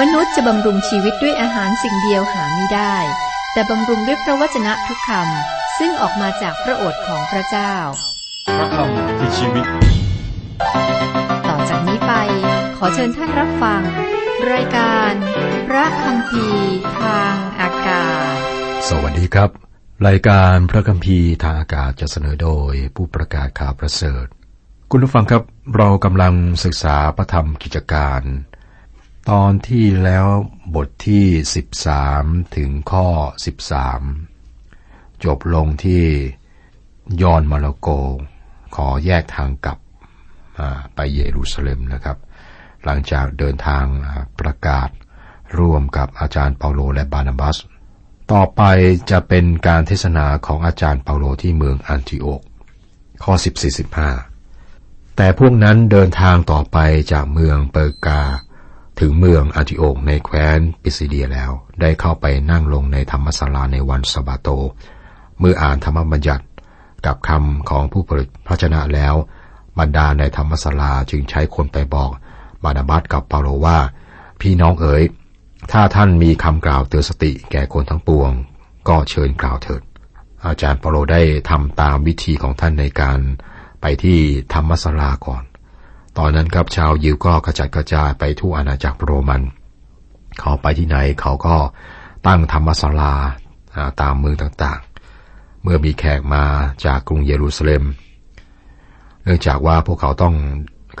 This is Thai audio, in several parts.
มนุษย์จะบำรุงชีวิตด้วยอาหารสิ่งเดียวหาไม่ได้ แต่บำรุงด้วยพระวจนะทุกคำซึ่งออกมาจากพระโอษฐ์ของพระเจ้า พระคำคือชีวิต ต่อจากนี้ไป ขอเชิญท่านรับฟัง รายการ พระคำพีทางอากาศ สวัสดีครับ รายการพระคัมภีร์ทางอากาศจะเสนอโดยผู้ประกาศข่าวประเสริฐ คุณผู้ฟังครับเรากำลังศึกษาพระธรรมกิจการ ตอนที่แล้วบทที่ 13 ถึงข้อ 13 จบลงที่ยอนมาระโก ขอแยกทางกลับไปเยรูซาเล็มนะครับ หลังจากเดินทางประกาศร่วมกับอาจารย์เปาโลและบานาบัส ต่อไปจะเป็นการเทศนาของอาจารย์เปาโลที่เมืองอันทิโอกข้อ 14-15 แต่พวกนั้นเดินทางต่อไปจากเมืองเปอร์กา ถึงเมืองอันทิโอกในแคว้นปิซิเดียแล้ว ได้เข้าไปนั่งลงในธรรมศาลาในวันสบาโต เมื่ออ่านธรรมบัญญัติกับคำของผู้ผลิตพระชนะแล้ว บรรดาในธรรมศาลาจึงใช้คนไปบอกบานาบัสกับเปาโลว่า พี่น้องเอ๋ย ถ้าท่านมีคำกล่าวเตือนสติแก่คนทั้งปวง ก็เชิญกล่าวเถิด อาจารย์เปาโลได้ทำตามวิธีของท่านในการไปที่ธรรมศาลาก่อน ตอนนั้นครับชาวยิวก็กระจัดกระจายไปทั่วอาณาจักรโรมัน เขาไปที่ไหนเขาก็ตั้งธรรมศาลาตามเมืองต่างๆ เมื่อมีแขกมาจากกรุงเยรูซาเล็ม เนื่องจากว่าพวกเขาต้อง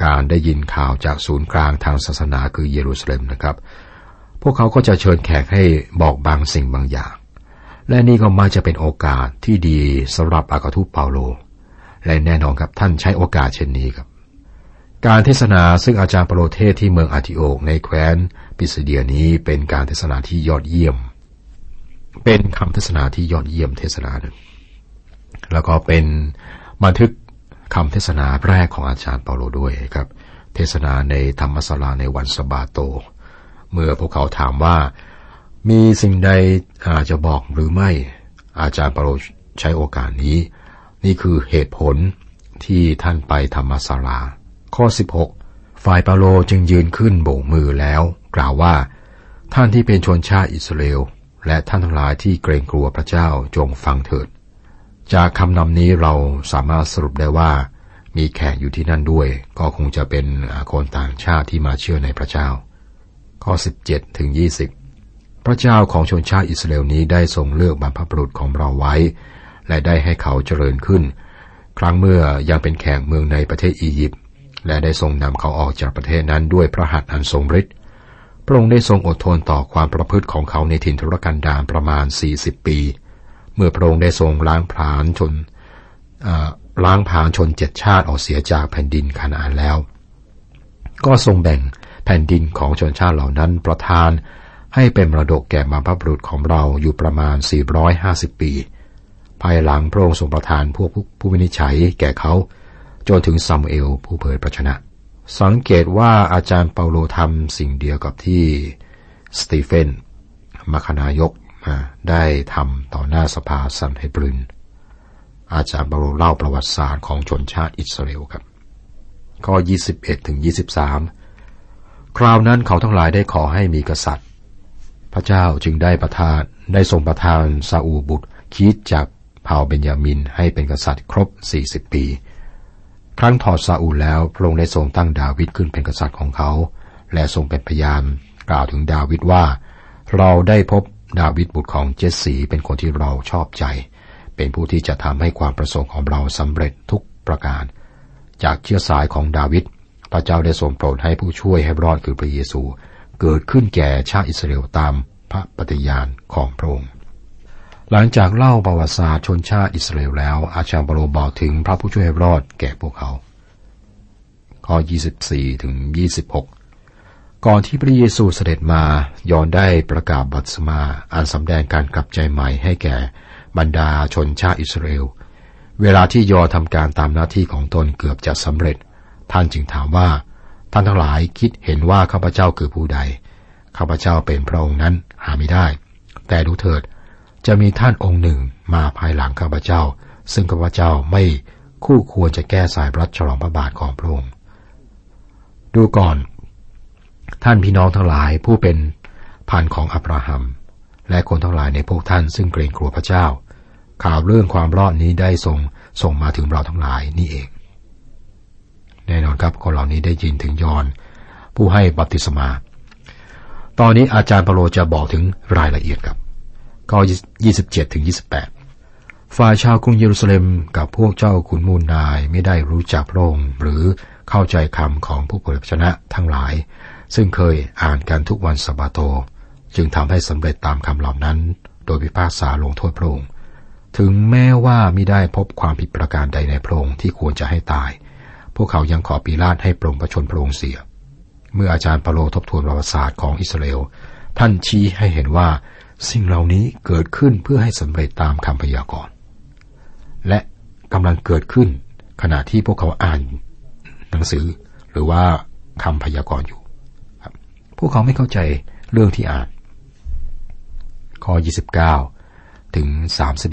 การได้ยินข่าวจากศูนย์กลางทางศาสนาคือเยรูซาเล็มนะครับ พวกเขาก็จะเชิญแขกให้บอกบางสิ่งบางอย่าง และนี่ก็มักจะเป็นโอกาสที่ดีสำหรับอากาทูปเปาโล และแน่นอนครับท่านใช้โอกาสเช่นนี้ครับ การเทศนาซึ่งอาจารย์เปาโลเทศที่เมืองอาติโอกในแคว้นปิสเดียนี้เป็นการเทศนาที่ยอดเยี่ยม เป็นคำเทศนาที่ยอดเยี่ยมเทศนาหนึ่งแล้วก็เป็นบันทึกคำเทศนาแรกของอาจารย์เปาโลด้วยครับ เทศนาในธรรมศาลาในวันสบาโต เมื่อพวกเขาถามว่ามีสิ่งใดอาจจะบอกหรือไม่ อาจารย์เปาโลใช้โอกาสนี้ นี่คือเหตุผลที่ท่านไปธรรมศาลา ข้อ 16 ฝ่ายเปาโลจึงยืนขึ้นโบกมือแล้ว กล่าวว่า ท่านที่เป็นชนชาติอิสราเอลและท่านทั้งหลายที่เกรงกลัวพระเจ้าจงฟังเถิด จากคำนำนี้เราสามารถสรุปได้ว่า มีแขกอยู่ที่นั่นด้วย ก็คงจะเป็นคนต่างชาติที่มาเชื่อในพระเจ้า ข้อ 17ถึง20 พระเจ้าของชนชาติอิสราเอลนี้ได้ทรงเลือกบรรพบุรุษของเราไว้ และได้ให้เขาเจริญขึ้น ครั้งเมื่อยังเป็นแขกเมืองในประเทศอียิปต์ และได้ทรงนำเขาออกจากประเทศนั้นด้วยพระหัตถ์อันทรงฤทธิ์พระองค์ได้ทรงอดทนต่อความประพฤติของเขาในถิ่นทุรกันดารประมาณ 40 ปี เมื่อพระองค์ได้ทรงล้างผลาญชนล้างผลาญชนเจ็ดชาติออกเสียจากแผ่นดินคานาอันแล้ว ก็ทรงแบ่งแผ่นดินของชนชาติเหล่านั้นประทานให้เป็นมรดกแก่บรรพบุรุษของเราอยู่ประมาณ 450 ปี ภายหลังพระองค์ทรงประทานพวกผู้วินิจฉัยแก่เขา จนถึงซามูเอลผู้เผยพระชนะ สังเกตว่าอาจารย์เปาโลทำสิ่งเดียวกับที่สตีเฟนมัคคณายกได้ทำต่อหน้าสภาซันเฮดรินอาจารย์เปาโลเล่าประวัติศาสตร์ของชนชาติอิสราเอลครับ ข้อ 21ถึง23 คราวนั้นเขาทั้งหลายได้ขอให้มีกษัตริย์ พระเจ้าจึงได้ประทานได้ทรงประทานซาอูลบุตรคีชจากเผ่าเบนยามินให้เป็นกษัตริย์ครบ 40 ปี ครั้นถอดซาอูลแล้วพระองค์ได้ทรงตั้งดาวิดขึ้นเป็นกษัตริย์ของเขา และทรงเป็นพยานกล่าวถึงดาวิดว่า เราได้พบดาวิดบุตรของเจสสีเป็นคนที่เราชอบใจ เป็นผู้ที่จะทำให้ความประสงค์ของเราสำเร็จทุกประการ จากเชื้อสายของดาวิดพระเจ้าได้ทรงโปรดให้ผู้ช่วยให้รอดคือพระเยซู เกิดขึ้นแก่ชาติอิสราเอลตามพระปฏิญาณของพระองค์ หลังจากเล่าประวัติศาสตร์ชนชาติอิสราเอลแล้ว อาจารย์เปโลบอกถึงพระผู้ช่วยให้รอดแก่พวกเขา ข้อ 24 ถึง 26 ก่อนที่พระเยซูเสด็จมายอนได้ประกาศบัตสมาอันสำแดงการกลับใจใหม่ให้แก่บรรดาชนชาติอิสราเอล เวลาที่ยอทำการตามหน้าที่ของตนเกือบจะสำเร็จ ท่านจึงถามว่า ท่านทั้งหลายคิดเห็นว่าข้าพเจ้าคือผู้ใด ข้าพเจ้าเป็นพระองค์นั้นหาไม่ได้ แต่ดูเถิด จะมีท่านองค์หนึ่งมาภายหลังข้าพเจ้า ซึ่งข้าพเจ้าไม่คู่ควรจะแก้สายรัดฉลองพระบาทของพระองค์ดูก่อน ท่านพี่น้องทั้งหลายผู้เป็นพันของอับราฮัม และคนทั้งหลายในพวกท่านซึ่งเกรงกลัวพระเจ้า ข่าวเรื่องความรอดนี้ได้ส่งส่งมาถึงเราทั้งหลายนี่เอง แน่นอนครับคนเหล่านี้ได้ยินถึงยอน ผู้ให้บัพติศมา ตอนนี้อาจารย์เปโลจะบอกถึงรายละเอียดครับ ข้อ27ถึง28 ฝ่ายชาวกรุงเยรูซาเล็มกับพวกเจ้าขุนมูลนายไม่ได้รู้จักพระองค์หรือเข้าใจคำของผู้เผยพระชนะทั้งหลาย ซึ่งเคยอ่านกันทุกวันสบาโต จึงทำให้สำเร็จตามคำเหล่านั้น โดยพิพากษาลงโทษพระองค์ถึงแม้ว่าไม่ได้พบความผิดประการใดในพระองค์ที่ควรจะให้ตาย พวกเขายังขอปีลาตให้ปรงประชนพระองค์เสีย เมื่ออาจารย์ปาโลทบทวนประวัติศาสตร์ของอิสราเอล ท่านชี้ให้เห็นว่า สิ่งเหล่านี้เกิดขึ้นเพื่อให้สำเร็จตามคำพยากรณ์ และกำลังเกิดขึ้นขณะที่พวกเขาอ่านหนังสือ หรือว่าคำพยากรณ์อยู่พวกเขาไม่เข้าใจเรื่องที่อ่าน ข้อ 29 ถึง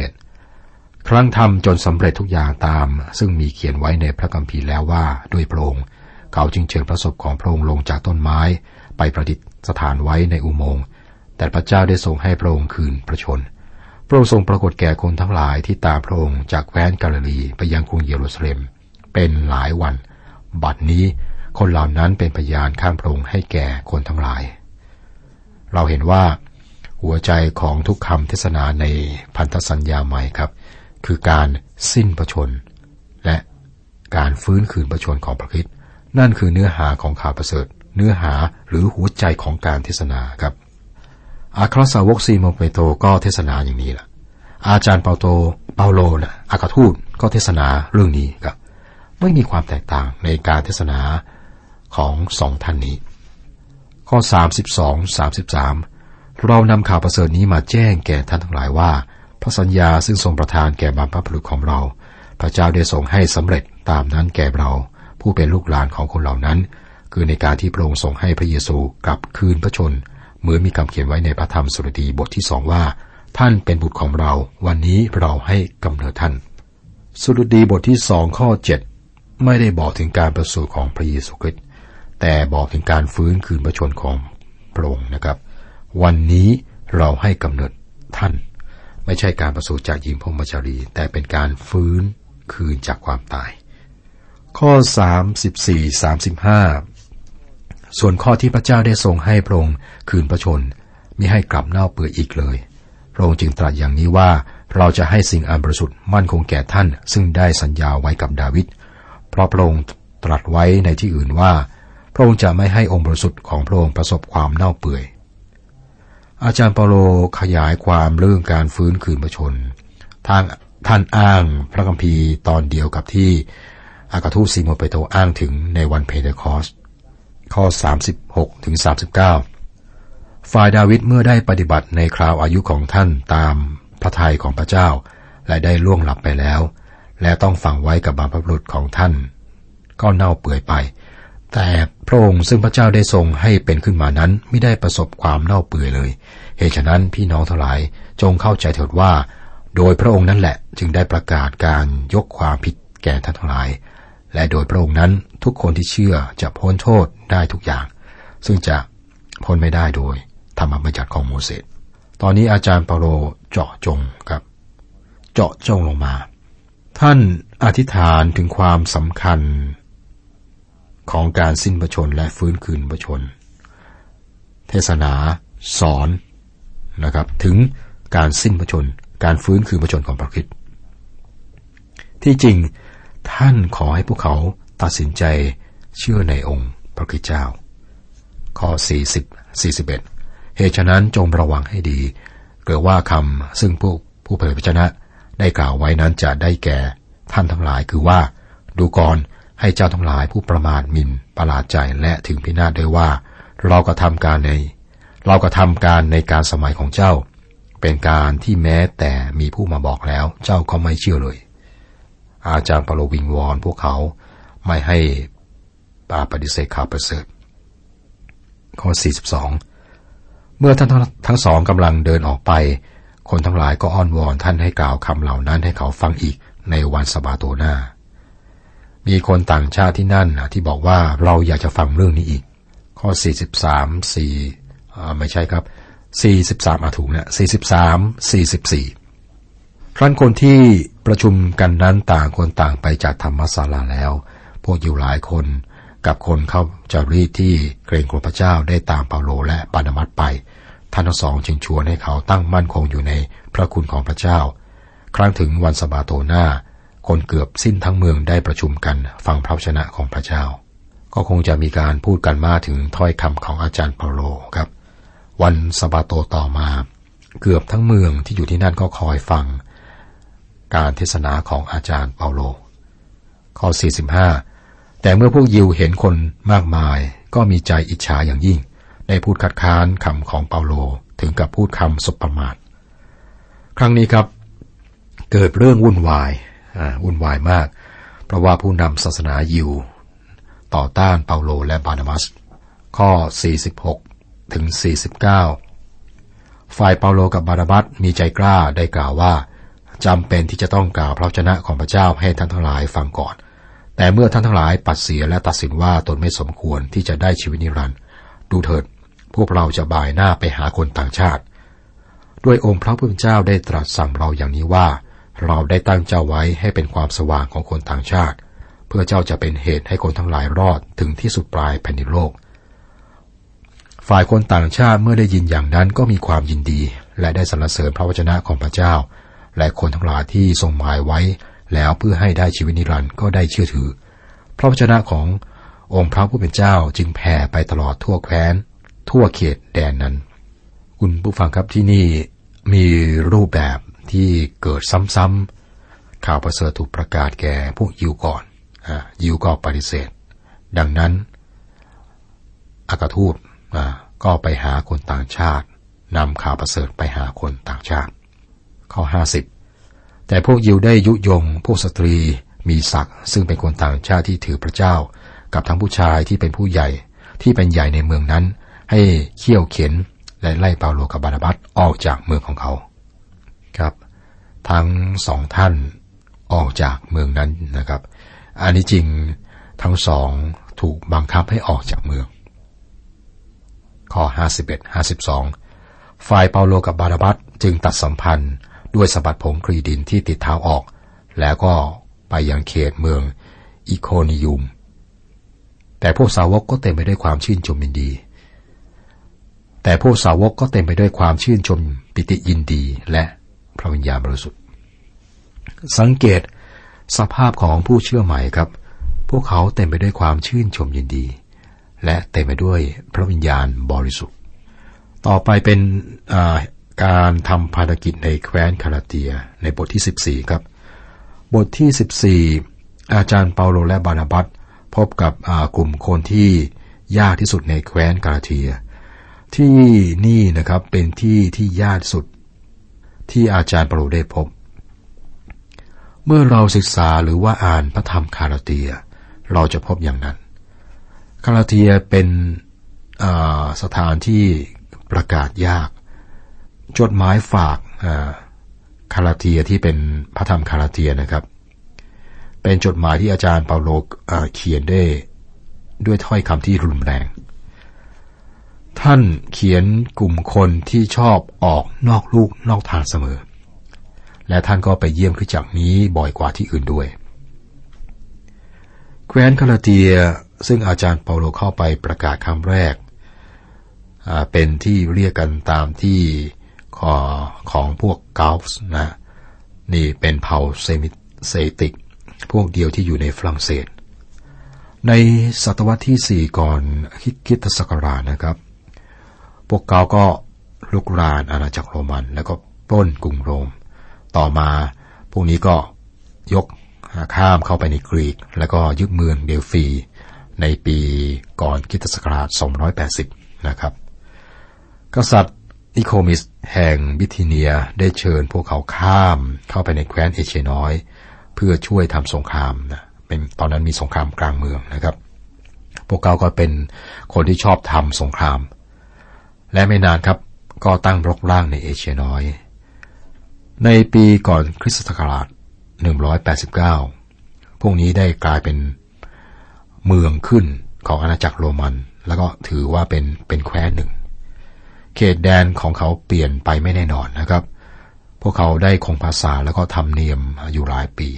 31 ครั้งทำจนสำเร็จทุกอย่างตาม ซึ่งมีเขียนไว้ในพระคัมภีร์แล้วว่าด้วยพระองค์เขาจึงเชิญพระศพของพระองค์ลงจากต้นไม้ ไปประดิษฐานไว้ในอุโมงค์ แต่พระเจ้าได้ทรงให้พระองค์คืนพระชน พระองค์ทรงปรากฏแก่คนทั้งหลายที่ตามพระองค์จากแคว้นกาลิลีไปยังกรุงเยรูซาเล็ม เป็นหลายวัน บัดนี้คนเหล่านั้นเป็นพยานข้างพระองค์ให้แก่คนทั้งหลาย เราเห็นว่า หัวใจของทุกคำเทศนาในพันธสัญญาใหม่ครับ คือการสิ้นพระชน และการฟื้นคืนพระชนของพระคิดนั่นคือเนื้อหาของข่าวประเสริฐ เนื้อหาหรือหัวใจของการเทศนาครับ อาครสาวกซีโมเปโตก็เทศนาอย่างนี้แหละอาจารย์เปาโตเปาโลนะอากาทูตก็เทศนาเรื่องนี้ครับ ไม่มีความแตกต่างในการเทศนาของสองท่านนี้ ข้อ 32 33 เรานำข่าวประเสริฐนี้มาแจ้งแก่ท่านทั้งหลายว่า พระสัญญาซึ่งทรงประทานแก่บรรพบุรุษของเรา พระเจ้าได้ทรงให้สำเร็จตามนั้นแก่เรา ผู้เป็นลูกหลานของคนเหล่านั้น คือในการที่พระองค์ทรงให้พระเยซูกลับคืนพระชน เหมือนมีคำเขียนไว้ในพระธรรมสุรดีบทที่สองว่า ท่านเป็นบุตรของเรา วันนี้เราให้กำเนิดท่าน สุรดีบทที่สองข้อเจ็ดไม่ได้บอกถึงการประสูติของพระเยซูคริสต์แต่บอกถึงการฟื้นคืนพระชนของพระองค์นะครับ วันนี้เราให้กำเนิดท่าน ไม่ใช่การประสูติจากหญิงพรมจารี แต่เป็นการฟื้นคืนจากความตาย ข้อ 34 35 ส่วนข้อที่พระเจ้าได้ทรงให้พระองค์คืนพระชนมิให้กลับเน่าเปื่อยอีกเลย พระองค์จึงตรัสอย่างนี้ว่าเราจะให้สิ่งอันบริสุทธิ์มั่นคงแก่ท่าน ซึ่งได้สัญญาไว้กับดาวิด เพราะพระองค์ตรัสไว้ในที่อื่นว่า พระองค์จะไม่ให้องค์บริสุทธิ์ของพระองค์ประสบความเน่าเปื่อย อาจารย์เปาโลขยายความเรื่องการฟื้นคืนพระชนม์ ทางท่านอ้างพระคัมภีร์ตอนเดียวกับที่อัครทูตซีโมนเปโตรอ้างถึงในวันเพ็นเทคอสต์ ข้อ 36ถึง39 ฝ่ายดาวิดเมื่อได้ปฏิบัติในคราวอายุของท่านตามพระทัยของพระเจ้า และได้ล่วงหลับไปแล้ว และต้องฝังไว้กับบรรพบุรุษของท่าน ก็เน่าเปื่อยไป แต่พระองค์ซึ่งพระเจ้าได้ทรงให้เป็นขึ้นมานั้นไม่ได้ประสบความเน่าเปื่อยเลย เหตุฉะนั้นพี่น้องทั้งหลายจงเข้าใจเถิดว่า โดยพระองค์นั่นแหละจึงได้ประกาศการยกความผิดแก่ท่านทั้งหลาย และโดยพระองค์นั้นทุกคนที่เชื่อจะพ้นโทษได้ทุกอย่าง ซึ่งจะพ้นไม่ได้โดยธรรมบัญญัติของโมเสส ตอนนี้อาจารย์เปาโลเจาะจงครับ เจาะจงลงมา ท่านอธิษฐานถึงความสำคัญของการสิ้นประชนและฟื้นคืนประชน เทศนาสอนนะครับ ถึงการสิ้นประชน การฟื้นคืนประชนของพระคิดที่จริง ท่านขอให้พวกเขาตัดสินใจเชื่อในองค์พระคิดเจ้า ข้อ 40 41 เหตุฉะนั้นจงระวังให้ดี เกิดว่าคำซึ่งผู้ผู้เผยพระชนะได้กล่าวไว้นั้นจะได้แก่ท่านทั้งหลายคือว่า ดูก่อนให้เจ้าทั้งหลายผู้ประมาทมินประหลาดใจและถึงพินาศด้วยว่า เราก็ทำการใน เราก็ทำการในการสมัยของเจ้า เป็นการที่แม้แต่มีผู้มาบอกแล้ว เจ้าก็ไม่เชื่อเลย อาจารย์ปโลวิงวอนพวกเขาไม่ให้ปาปฏิเสธข่าวประเสริฐ ข้อ 42 เมื่อท่านทั้งสองกำลังเดินออกไป คนทั้งหลายก็อ้อนวอนท่านให้กล่าวคำเหล่านั้นให้เขาฟังอีกในวันสบาโตหน้า มีคนต่างชาติที่นั่นที่บอกว่าเราอยากจะฟังเรื่องนี้อีกขข้อ 43 4ไม่ใช่ครับ 43อาถูกนะ43 44ครั้นคนที่ ประชุมกันนั้นต่างคนต่างไปจากธรรมศาลาแล้ว พวกอยู่หลายคนกับคนเข้าจารีที่เกรงกลัวพระเจ้าได้ตามเปาโลและปานามัสไป ท่านทั้งสองจึงชวนให้เขาตั้งมั่นคงอยู่ในพระคุณของพระเจ้า ครั้งถึงวันสบาโตหน้า คนเกือบสิ้นทั้งเมืองได้ประชุมกันฟังพระชนะของพระเจ้า ก็คงจะมีการพูดกันมาถึงถ้อยคำของอาจารย์เปาโลครับ วันสบาโตต่อมา เกือบทั้งเมืองที่อยู่ที่นั่นก็คอยฟัง การเทศนาของอาจารย์เปาโล ข้อ 45 แต่เมื่อพวกยิวเห็นคนมากมาย ก็มีใจอิจฉาอย่างยิ่ง ได้พูดคัดค้านคำของเปาโลถึงกับพูดคำสบประมาท ครั้งนี้ครับ เกิดเรื่องวุ่นวายวุ่นวายมาก เพราะว่าผู้นำศาสนายิว ต่อต้านเปาโลและบานามัส ข้อ 46 ถึง 49 ฝ่ายเปาโลกับบานาบัสมีใจกล้าได้กล่าวว่า จำเป็นที่จะต้องกล่าวพระชนะของพระเจ้าให้ท่านทั้งหลายฟังก่อน แต่เมื่อท่านทั้งหลายปัดเสียและตัดสินว่าตนไม่สมควรที่จะได้ชีวิตนิรันดร์ดูเถิด พวกเราจะบ่ายหน้าไปหาคนต่างชาติ ด้วยองค์พระผู้เป็นเจ้าได้ตรัสสั่งเราอย่างนี้ว่า เราได้ตั้งเจ้าไว้ให้เป็นความสว่างของคนต่างชาติ เพื่อเจ้าจะเป็นเหตุให้คนทั้งหลายรอดถึงที่สุดปลายแผ่นดินโลก ฝ่ายคนต่างชาติเมื่อได้ยินอย่างนั้นก็มีความยินดี และได้สรรเสริญพระวจนะของพระเจ้า และคนทั้งหลายที่ทรงหมายไว้ แล้วเพื่อให้ได้ชีวิตนิรันดร์ก็ได้เชื่อถือ พระวจนะขององค์พระผู้เป็นเจ้าจึงแผ่ไปตลอดทั่วแคว้น ทั่วเขตแดนนั้น คุณผู้ฟังครับที่นี่มีรูปแบบที่เกิดซ้ำๆข่าวประเสริฐถูกประกาศแก่พวกยิวก่อนอยิวก็ปฏิเสธ ดังนั้นอากาทูตก็ไปหาคนต่างชาตินำข่าวประเสริฐไปหาคนต่างชาติ ข้อ50แต่พวกยิวได้ยุยงพวกสตรีมีศักดิ์ซึ่งเป็นคนต่างชาติที่ถือพระเจ้า กับทั้งผู้ชายที่เป็นผู้ใหญ่ที่เป็นใหญ่ในเมืองนั้น ให้เขี่ยวเข็นและไล่เปาโลกับบานาบัสออกจากเมืองของเขา ครับ ทั้งสองท่านออกจากเมืองนั้นนะครับ อันนี้จริงทั้งสองถูกบังคับให้ออกจากเมือง ข้อ 51 52 ฝ่ายเปาโลกับบานาบัสจึงตัดสัมพันธ์ ด้วยสะบัดผงครีดินที่ติดเท้าออก แล้วก็ไปยังเขตเมืองอิโคนิยุม แต่พวกสาวกก็เต็มไปด้วยความชื่นชมยินดี แต่พวกสาวกก็เต็มไปด้วยความชื่นชมปิติยินดีและพระวิญญาณบริสุทธิ์ สังเกตสภาพของผู้เชื่อใหม่ครับ พวกเขาเต็มไปด้วยความชื่นชมยินดี และเต็มไปด้วยพระวิญญาณบริสุทธิ์ ต่อไปเป็น การทำภารกิจในแคว้นคาราเตียในบทที่ 14 ครับ บทที่ 14 อาจารย์เปาโลและบานาบัสพบกับกลุ่มคนที่ยากที่สุดในแคว้นคาราเทีย ที่นี่นะครับเป็นที่ที่ยากสุด ที่อาจารย์เปาโลได้พบ เมื่อเราศึกษาหรือว่าอ่านพระธรรมคาราเตีย เราจะพบอย่างนั้น คาราเทียเป็นสถานที่ประกาศยาก จดหมายฝากคาราเทียที่เป็นพระธรรมคาราเทียนะครับ เป็นจดหมายที่อาจารย์เปาโลเขียนได้ด้วยถ้อยคำที่รุนแรง ท่านเขียนกลุ่มคนที่ชอบออกนอกลูกนอกทางเสมอ และท่านก็ไปเยี่ยมขึ้นจากนี้บ่อยกว่าที่อื่นด้วย แคว้นคาราเทียซึ่งอาจารย์เปาโลเข้าไปประกาศคำแรก เป็นที่เรียกกันตามที่ ของพวกกาลส์นะ นี่เป็นเผ่าเซมิเซติก พวกเดียวที่อยู่ในฝรั่งเศส ในศตวรรษที่สี่ก่อนคิดศักราชนะครับ พวกเกาก็ลุกรานอาณาจักรโรมัน แล้วก็ปล้นกรุงโรม ต่อมาพวกนี้ก็ยกข้ามเข้าไปในกรีก แล้วก็ยึดเมืองเดลฟี ในปีก่อนคิตศักราช 280 นะครับ กษัตริย์ นิโคมิสแห่งบิทิเนียได้เชิญพวกเขาข้ามเข้าไปในแคว้นเอเชียน้อย เพื่อช่วยทำสงครามนะเป็นตอนนั้นมีสงครามกลางเมืองนะครับ พวกเขาก็เป็นคนที่ชอบทำสงคราม และไม่นานครับก็ตั้งรกร่างในเอเชียน้อย ในปีก่อนคริสตศักราช 189 พวกนี้ได้กลายเป็นเมืองขึ้นของอาณาจักรโรมัน แล้วก็ถือว่าเป็นเป็นแคว้นหนึ่ง เขตแดนของเขาเปลี่ยนไปไม่แน่นอนนะครับ พวกเขาได้คงภาษาแล้วก็ทำเนียมอยู่หลายปี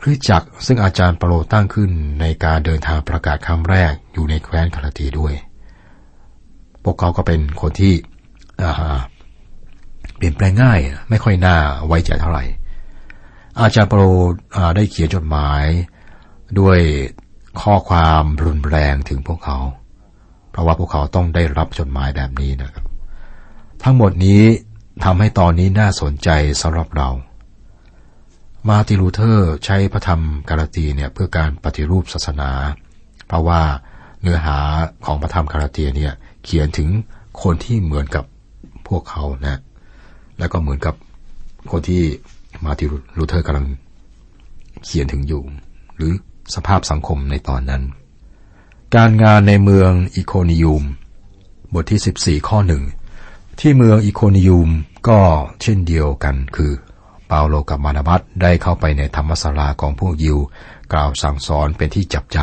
คริสจักรซึ่งอาจารย์เปโลตั้งขึ้นในการเดินทางประกาศครั้งแรกอยู่ในแคว้นคาราตีด้วย พวกเขาก็เป็นคนที่เปลี่ยนแปลงง่าย ไม่ค่อยน่าไว้ใจเท่าไหร่ อาจารย์เปโลได้เขียนจดหมายด้วยข้อความรุนแรงถึงพวกเขา ราะว่าพวกเขาต้องได้รับจดหมายแบบนี้นะครับ ทั้งหมดนี้ทำให้ตอนนี้น่าสนใจสำหรับเรา มาติลูเทอร์ใช้พระธรรมกาลตีเนี่ยเพื่อการปฏิรูปศาสนา เพราะว่าเนื้อหาของพระธรรมกาลตีเนี่ยเขียนถึงคนที่เหมือนกับพวกเขานะ แล้วก็เหมือนกับคนที่มาร์ตินลูเธอร์กำลังเขียนถึงอยู่ หรือสภาพสังคมในตอนนั้น การงานในเมืองอีโคนิยูม บทที่ 14 ข้อหนึ่งที่เมืองอีโคนิยูมก็เช่นเดียวกันคือเปาโลกับบารนาบัสได้เข้าไปในธรรมศาลาของพวกยิว กล่าวสั่งสอนเป็นที่จับใจ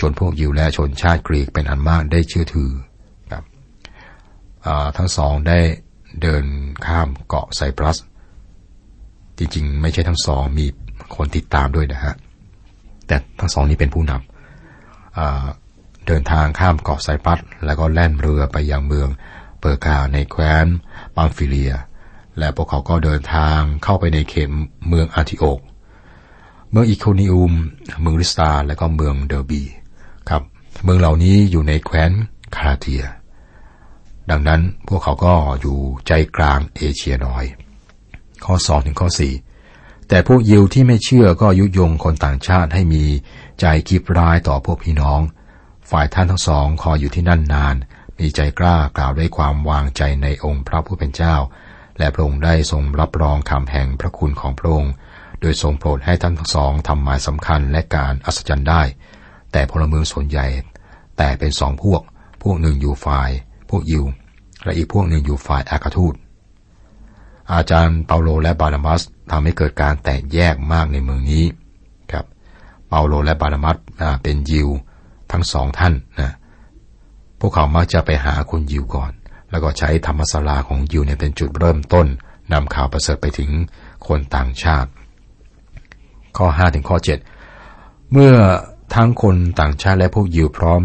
จนพวกยิวและชนชาติกรีกเป็นอันมากได้เชื่อถือครับทั้งสองได้เดินข้ามเกาะไซปรัส จริงๆ ไม่ใช่ทั้งสองมีคนติดตามด้วยนะฮะแต่ทั้งสองนี้เป็นผู้นำ เดินทางข้ามเกาะไซปัสแล้วก็แล่นเรือไปยังเมืองเปอร์กาในแคว้นปัมฟิเลีย และพวกเขาก็เดินทางเข้าไปในเขตเมืองอาทิโอกเมืองอิโคนิอุม เมืองริสตา และก็เมืองเดอร์บี ครับ เมืองเหล่านี้อยู่ในแคว้นคาราเทีย ดังนั้นพวกเขาก็อยู่ใจกลางเอเชียน้อย ข้อสองถึงข้อสี่แต่พวกยิวที่ไม่เชื่อก็ยุยงคนต่างชาติให้มีใจคิดร้ายต่อพวกพี่น้อง ฝ่ายท่านทั้งสองคอยอยู่ที่นั่นนาน มีใจกล้ากล่าวด้วยความวางใจในองค์พระผู้เป็นเจ้า และพระองค์ได้ทรงรับรองคำแห่งพระคุณของพระองค์ โดยทรงโปรดให้ท่านทั้งสองทำหมายสำคัญและการอัศจรรย์ได้ แต่พลเมืองส่วนใหญ่ แต่เป็นสองพวก พวกหนึ่งอยู่ฝ่าย พวกยิว และอีกพวกหนึ่งอยู่ฝ่ายอากาทูต อาจารย์เปาโลและบานามัสทำให้เกิดการแตกแยกมากในเมืองนี้ครับ เปาโลและบานามัสเป็นยิว ทั้งสองท่านนะพวกเขามักจะไปหาคนยิวก่อน แล้วก็ใช้ธรรมศาลาของยิวเนี่ยเป็นจุดเริ่มต้นนำข่าวประเสริฐไปถึงคนต่างชาติ ข้อ5ถึงข้อ 7 เมื่อทั้งคนต่างชาติและพวกยิวพร้อม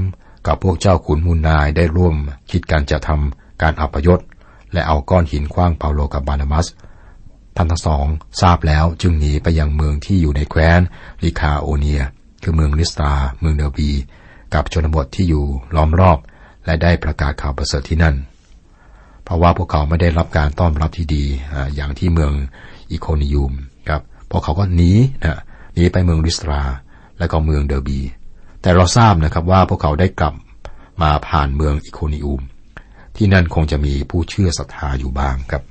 กับพวกเจ้าขุนมูลนายได้ร่วมคิดการจะทำการอัปยศ และเอาก้อนหินคว้างเปาโลกับบานามัสท่านทั้งสองทราบแล้วจึงหนีไปยังเมืองที่อยู่ในแคว้นลิคาโอเนีย คือเมืองลิสตา เมืองเดบี กับชนบทที่อยู่ล้อมรอบ และได้ประกาศข่าวประเสริฐที่นั่น เพราะว่าพวกเขาไม่ได้รับการต้อนรับที่ดีอย่างที่เมืองอีโคนิยูมครับพวกเขาก็หนีนะหนีไปเมืองริสตรา และก็เมืองเดอร์บี แต่เราทราบนะครับว่าพวกเขาได้กลับมาผ่านเมืองอีโคนิอูม ที่นั่นคงจะมีผู้เชื่อศรัทธาอยู่บ้างครับ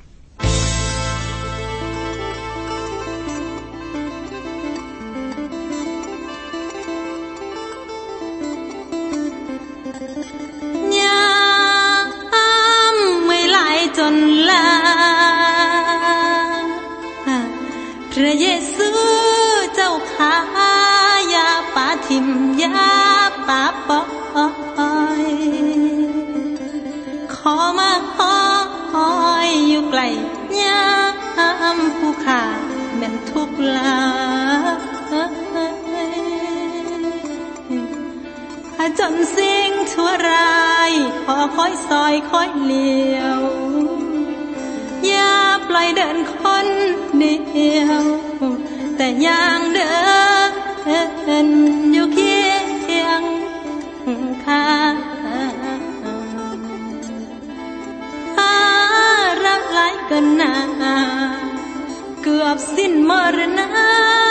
ยาปาปอยขอมาคอยอยู่ไกลยามผู้ขาแม็นทุกลาจนสิ่งชั่วร้ายขอคอยซอยคอยเลี้ยวอย่าปล่อยเดินคนเดียว แต่ยังเดินอยู่คิด ข้าหารักหลายกันนาเกือบสิ้นมรณา